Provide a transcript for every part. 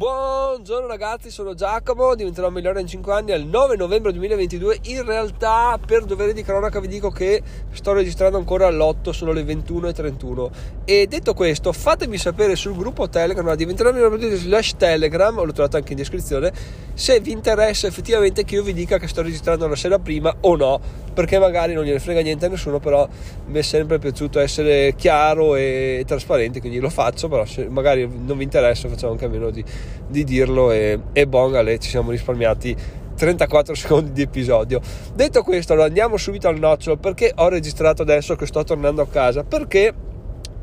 Buongiorno ragazzi, sono Giacomo, diventerò migliore in 5 anni al 9 novembre 2022. In realtà, per dovere di cronaca, vi dico che sto registrando ancora all'8, sono le 21.31. E detto questo, fatemi sapere sul gruppo Telegram, diventerò migliore slash Telegram, l'ho trovato anche in descrizione, se vi interessa effettivamente che io vi dica che sto registrando la sera prima o no, perché magari non gliene frega niente a nessuno, però mi è sempre piaciuto essere chiaro e trasparente, quindi lo faccio, però se magari non vi interessa facciamo anche a meno di di dirlo e, e Bongale ci siamo risparmiati 34 secondi di episodio. Detto questo, allora andiamo subito al nocciolo perché ho registrato adesso che sto tornando a casa perché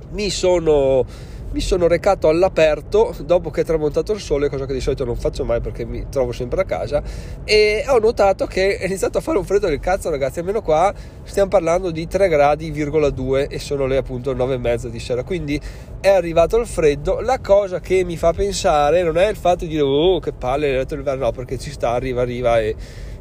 mi sono mi sono recato all'aperto dopo che è tramontato il sole, cosa che di solito non faccio mai perché mi trovo sempre a casa e ho notato che è iniziato a fare un freddo del cazzo ragazzi, almeno qua stiamo parlando di 3 gradi,2 e sono le appunto 9 e mezza di sera, quindi è arrivato il freddo, la cosa che mi fa pensare non è il fatto di dire oh che palle, l'inverno, no perché ci sta, arriva, arriva e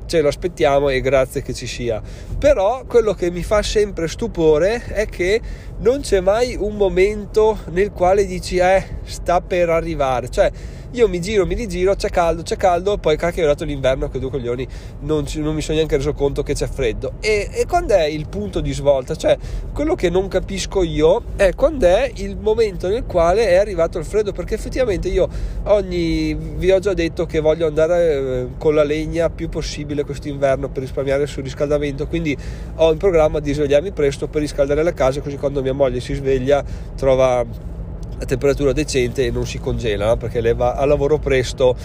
ce lo aspettiamo e grazie che ci sia. Però quello che mi fa sempre stupore è che non c'è mai un momento nel quale dici eh sta per arrivare, cioè io mi giro, mi rigiro, c'è caldo, c'è caldo, poi cacchio è arrivato l'inverno che due coglioni non, ci, non, mi sono neanche reso conto che c'è freddo. E, e quando è il punto di svolta? Cioè, quello che non capisco io è quando è il momento nel quale è arrivato il freddo, perché effettivamente io ogni, vi ho già detto che voglio andare eh, con la legna più possibile quest'inverno per risparmiare sul riscaldamento, quindi ho in programma di svegliarmi presto per riscaldare la casa, così quando mia moglie si sveglia trova a temperatura decente e non si congela perché lei va a lavoro presto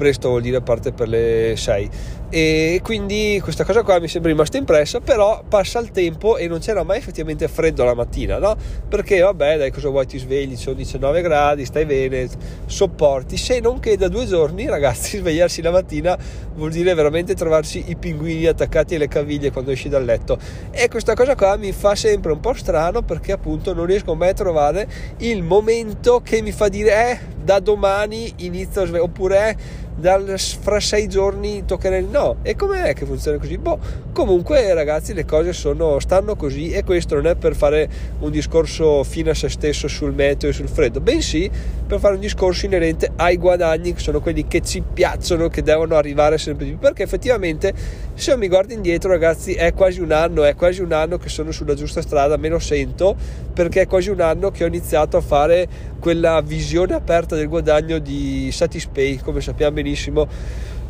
presto vuol dire parte per le 6 e quindi questa cosa qua mi sembra rimasta impressa però passa il tempo e non c'era mai effettivamente freddo la mattina no? perché vabbè dai cosa vuoi? Ti svegli sono 19 gradi stai bene sopporti. Se non che da due giorni ragazzi svegliarsi la mattina vuol dire veramente trovarsi i pinguini attaccati alle caviglie quando esci dal letto. E questa cosa qua mi fa sempre un po' strano perché appunto non riesco mai a trovare il momento che mi fa dire eh da domani inizio a svegliare oppure eh, dal, fra sei giorni toccherà no. E com'è che funziona così? Boh comunque ragazzi le cose sono, stanno così e questo non è per fare un discorso fine a se stesso sul meteo e sul freddo bensì per fare un discorso inerente ai guadagni che sono quelli che ci piacciono che devono arrivare sempre di più. Perché effettivamente se mi guardo indietro ragazzi è quasi un anno è quasi un anno che sono sulla giusta strada me lo sento perché è quasi un anno che ho iniziato a fare quella visione aperta del guadagno di Satispay come sappiamo benissimo benissimo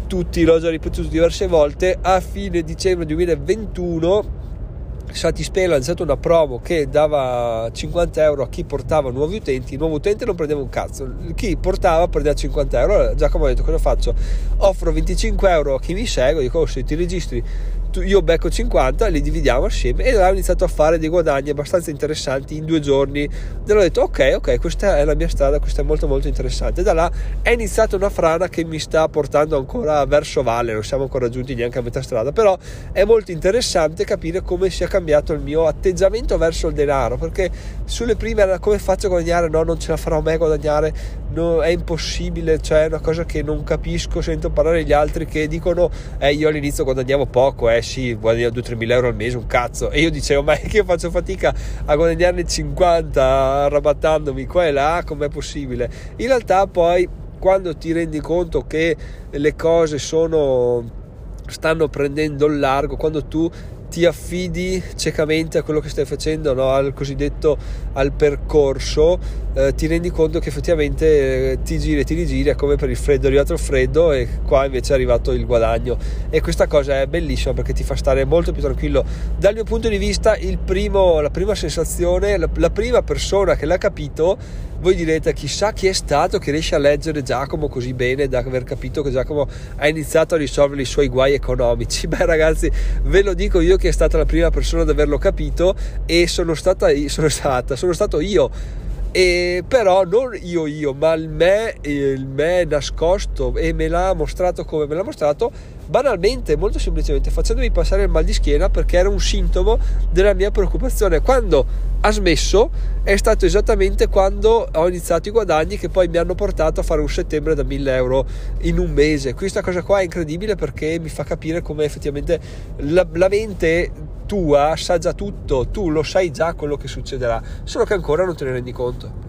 tutti, l'ho già ripetuto diverse volte, a fine dicembre 2021 Satispay ha lanciato una promo che dava 50 euro a chi portava nuovi utenti, il nuovo utente non prendeva un cazzo, chi portava prendeva 50 euro. Allora Giacomo ha detto cosa faccio? Offro 25 euro a chi mi segue, dico oh, se ti registri io becco 50, li dividiamo assieme e ho iniziato a fare dei guadagni abbastanza interessanti in due giorni. E ho detto ok, ok, questa è la mia strada, questa è molto molto interessante. Da là è iniziata una frana che mi sta portando ancora verso valle, non siamo ancora giunti neanche a metà strada, però è molto interessante capire come sia cambiato il mio atteggiamento verso il denaro, perché sulle prime era come faccio a guadagnare, no, non ce la farò mai a guadagnare, no, è impossibile, cioè è una cosa che non capisco, sento parlare gli altri che dicono eh io all'inizio guadagnavo poco, eh sì, guadagno 2-3 mila euro al mese, un cazzo, e io dicevo ma è che io faccio fatica a guadagnarne 50 arrabattandomi qua e là, com'è possibile? In realtà poi quando ti rendi conto che le cose sono stanno prendendo il largo, quando tu ti affidi ciecamente a quello che stai facendo, no? al cosiddetto al percorso, eh, ti rendi conto che effettivamente eh, ti giri e ti rigiri, è come per il freddo, è arrivato il freddo e qua invece è arrivato il guadagno e questa cosa è bellissima perché ti fa stare molto più tranquillo. Dal mio punto di vista primo, la prima sensazione, la, la prima persona che l'ha capito, voi direte chissà chi è stato che riesce a leggere Giacomo così bene da aver capito che Giacomo ha iniziato a risolvere i suoi guai economici. Beh ragazzi, ve lo dico io che è stata la prima persona ad averlo capito e sono stata, sono stata, sono stato io e però non io io ma il me, il me nascosto e me l'ha mostrato come me l'ha mostrato banalmente molto semplicemente facendomi passare il mal di schiena perché era un sintomo della mia preoccupazione quando ha smesso è stato esattamente quando ho iniziato i guadagni che poi mi hanno portato a fare un settembre da 1000 euro in un mese questa cosa qua è incredibile perché mi fa capire come effettivamente la, la mente tua sa già tutto, tu lo sai già quello che succederà, solo che ancora non te ne rendi conto.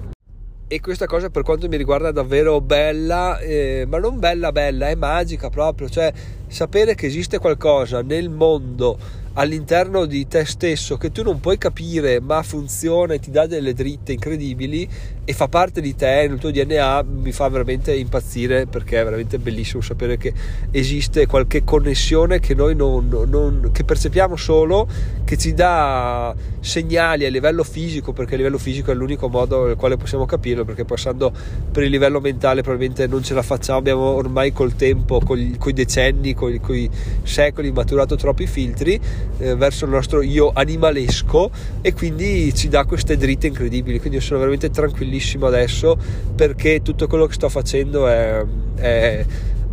e questa cosa per quanto mi riguarda è davvero bella, eh, ma non bella bella, è magica proprio, cioè sapere che esiste qualcosa nel mondo all'interno di te stesso che tu non puoi capire ma funziona e ti dà delle dritte incredibili e fa parte di te nel tuo DNA mi fa veramente impazzire perché è veramente bellissimo sapere che esiste qualche connessione che noi non, non che percepiamo solo che ci dà segnali a livello fisico perché a livello fisico è l'unico modo nel quale possiamo capirlo perché passando per il livello mentale probabilmente non ce la facciamo abbiamo ormai col tempo con i decenni con i secoli maturato troppi filtri eh, verso il nostro io animalesco e quindi ci dà queste dritte incredibili. Quindi io sono veramente tranquillissimo adesso perché tutto quello che sto facendo è, è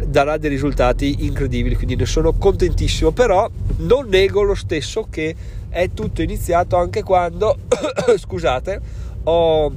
darà dei risultati incredibili quindi ne sono contentissimo. Però non nego lo stesso che è tutto iniziato anche quando scusate ho,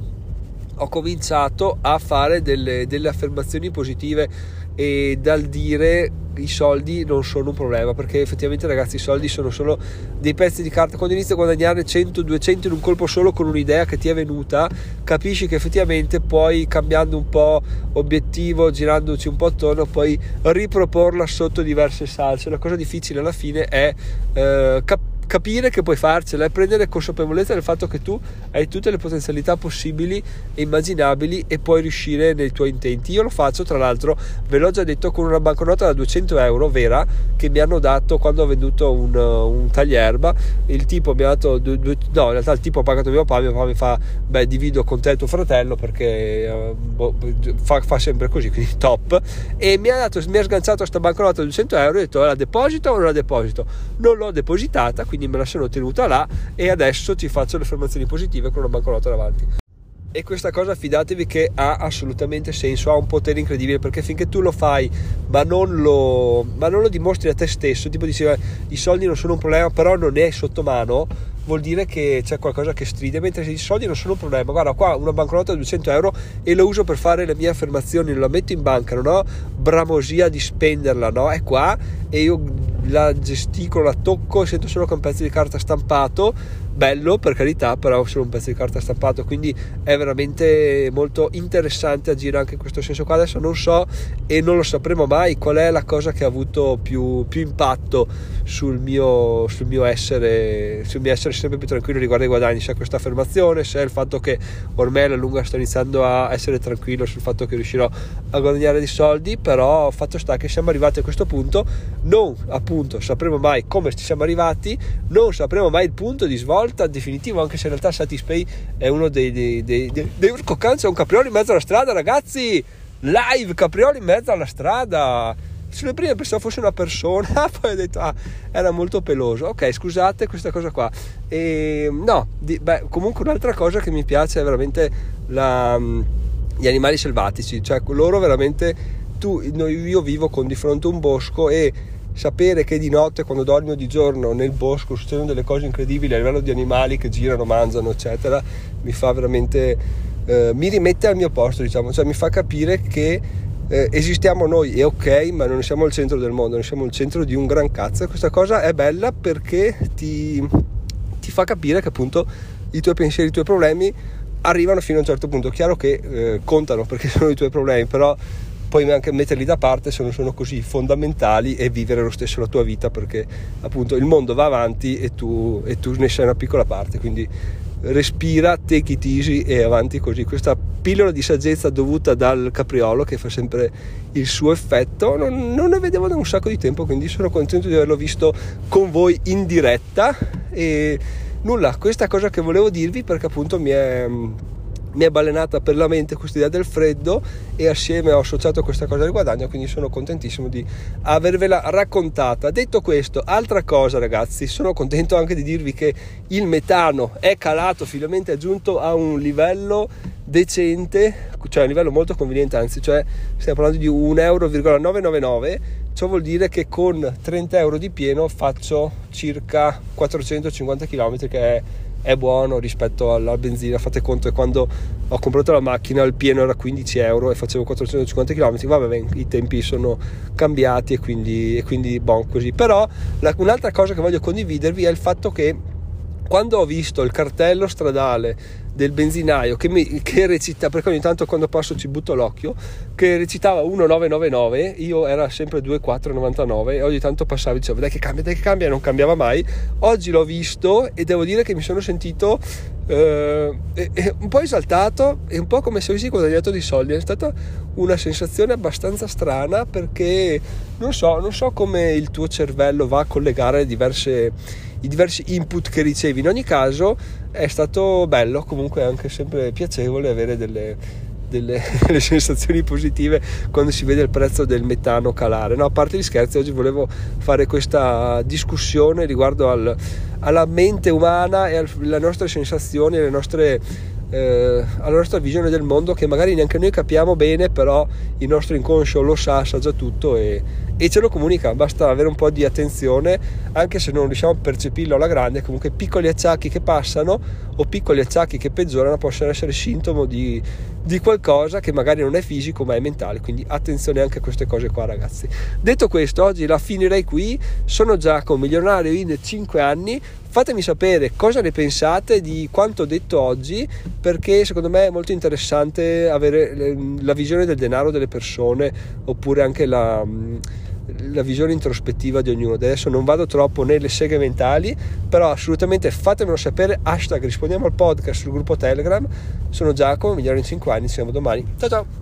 ho cominciato a fare delle, delle affermazioni positive e dal dire i soldi non sono un problema perché effettivamente ragazzi i soldi sono solo dei pezzi di carta. Quando inizi a guadagnare 100 200 in un colpo solo con un'idea che ti è venuta capisci che effettivamente poi cambiando un po' obiettivo girandoci un po' attorno puoi riproporla sotto diverse salse. La cosa difficile alla fine è eh, capire capire che puoi farcela e prendere consapevolezza del fatto che tu hai tutte le potenzialità possibili e immaginabili e puoi riuscire nei tuoi intenti. Io lo faccio, tra l'altro, ve l'ho già detto, con una banconota da 200 euro vera che mi hanno dato quando ho venduto un, un taglierba. Il tipo mi ha dato, due, due, no, in realtà il tipo ha pagato mio papà, mio papà mi fa, beh, divido con te e tuo fratello perché uh, boh, fa, fa, sempre così, quindi top. E mi ha, dato, mi ha sganciato questa banconota da 200 euro e ho detto, la deposito o non la deposito? Non l'ho depositata, quindi quindi me la sono tenuta là e adesso ti faccio le affermazioni positive con una banconota davanti. E questa cosa fidatevi che ha assolutamente senso, ha un potere incredibile perché finché tu lo fai ma non lo, ma non lo dimostri a te stesso, tipo dici i soldi non sono un problema però non hai sotto mano, vuol dire che c'è qualcosa che stride, mentre i soldi non sono un problema, guarda qua una banconota di 200 euro e lo uso per fare le mie affermazioni, la metto in banca, non ho bramosia di spenderla, no? È qua e io la gesticolo, la tocco, sento solo che è un pezzo di carta stampato, bello per carità, però solo un pezzo di carta stampato, quindi è veramente molto interessante agire anche in questo senso qua. Adesso non so e non lo sapremo mai qual è la cosa che ha avuto più, più impatto sul mio, sul mio, essere, sul mio essere sempre più tranquillo riguardo ai guadagni, è questa affermazione, è il fatto che ormai alla lunga sto iniziando a essere tranquillo sul fatto che riuscirò a guadagnare dei soldi, però fatto sta che siamo arrivati a questo punto, non appunto sapremo mai come ci siamo arrivati, non sapremo mai il punto di svolta definitivo, anche se in realtà Satispay è uno dei... dei, dei, dei, dei Urco Canza, un capriolo in mezzo alla strada, ragazzi! Live capriolo in mezzo alla strada! sulle prime pensavo fosse una persona, poi ho detto ah, era molto peloso. Ok, scusate questa cosa qua. E no, di, beh, comunque un'altra cosa che mi piace è veramente la, gli animali selvatici, cioè loro veramente tu, io vivo con di fronte un bosco e sapere che di notte quando dormi o di giorno nel bosco succedono delle cose incredibili a livello di animali che girano, mangiano, eccetera, mi fa veramente eh, mi rimette al mio posto, diciamo, cioè mi fa capire che eh, esistiamo noi, è ok, ma non siamo il centro del mondo, non siamo il centro di un gran cazzo. E questa cosa è bella perché ti, ti fa capire che appunto i tuoi pensieri, i tuoi problemi arrivano fino a un certo punto. Chiaro che eh, contano perché sono i tuoi problemi, però puoi anche metterli da parte se non sono così fondamentali e vivere lo stesso la tua vita perché appunto il mondo va avanti e tu, e tu ne sei una piccola parte. Quindi respira, take it easy e avanti così. Questa pillola di saggezza dovuta dal capriolo che fa sempre il suo effetto, non, non ne vedevo da un sacco di tempo, quindi sono contento di averlo visto con voi in diretta e nulla, questa cosa che volevo dirvi perché appunto mi è mi è balenata per la mente questa idea del freddo e assieme ho associato questa cosa al guadagno quindi sono contentissimo di avervela raccontata. Detto questo altra cosa ragazzi sono contento anche di dirvi che il metano è calato finalmente è giunto a un livello decente cioè a un livello molto conveniente anzi cioè stiamo parlando di 1,999 euro ciò vuol dire che con 30 euro di pieno faccio circa 450 km che è è buono rispetto alla benzina. Fate conto che quando ho comprato la macchina il pieno era 15 euro e facevo 450 km. Vabbè, i tempi sono cambiati e quindi, e quindi bon, così. Però la, un'altra cosa che voglio condividervi è il fatto che quando ho visto il cartello stradale del benzinaio che, mi, che recita, perché ogni tanto quando passo ci butto l'occhio, che recitava 1999, io era sempre 2499 e ogni tanto passavo e dicevo dai che cambia, dai che cambia non cambiava mai. Oggi l'ho visto e devo dire che mi sono sentito eh, un po' esaltato e un po' come se avessi guadagnato dei soldi. È stata una sensazione abbastanza strana perché non so, non so come il tuo cervello va a collegare diverse, i diversi input che ricevi. In ogni caso è stato bello, comunque anche sempre piacevole avere delle, delle, delle, sensazioni positive quando si vede il prezzo del metano calare. No, a parte gli scherzi, oggi volevo fare questa discussione riguardo al, alla mente umana e alle nostre sensazioni, alle nostre eh, alla nostra visione del mondo che magari neanche noi capiamo bene, però il nostro inconscio lo sa, sa già tutto e, e ce lo comunica, basta avere un po' di attenzione, anche se non riusciamo a percepirlo alla grande, comunque piccoli acciacchi che passano o piccoli acciacchi che peggiorano possono essere sintomo di, di qualcosa che magari non è fisico ma è mentale, quindi attenzione anche a queste cose qua ragazzi. Detto questo, oggi la finirei qui, sono Giacomo, milionario in 5 anni, fatemi sapere cosa ne pensate di quanto detto oggi perché secondo me è molto interessante avere la visione del denaro delle persone oppure anche la la visione introspettiva di ognuno. Adesso non vado troppo nelle seghe mentali, però assolutamente fatemelo sapere. Hashtag rispondiamo al podcast sul gruppo Telegram. Sono Giacomo, migliore in 5 anni. Ci vediamo domani. Ciao ciao!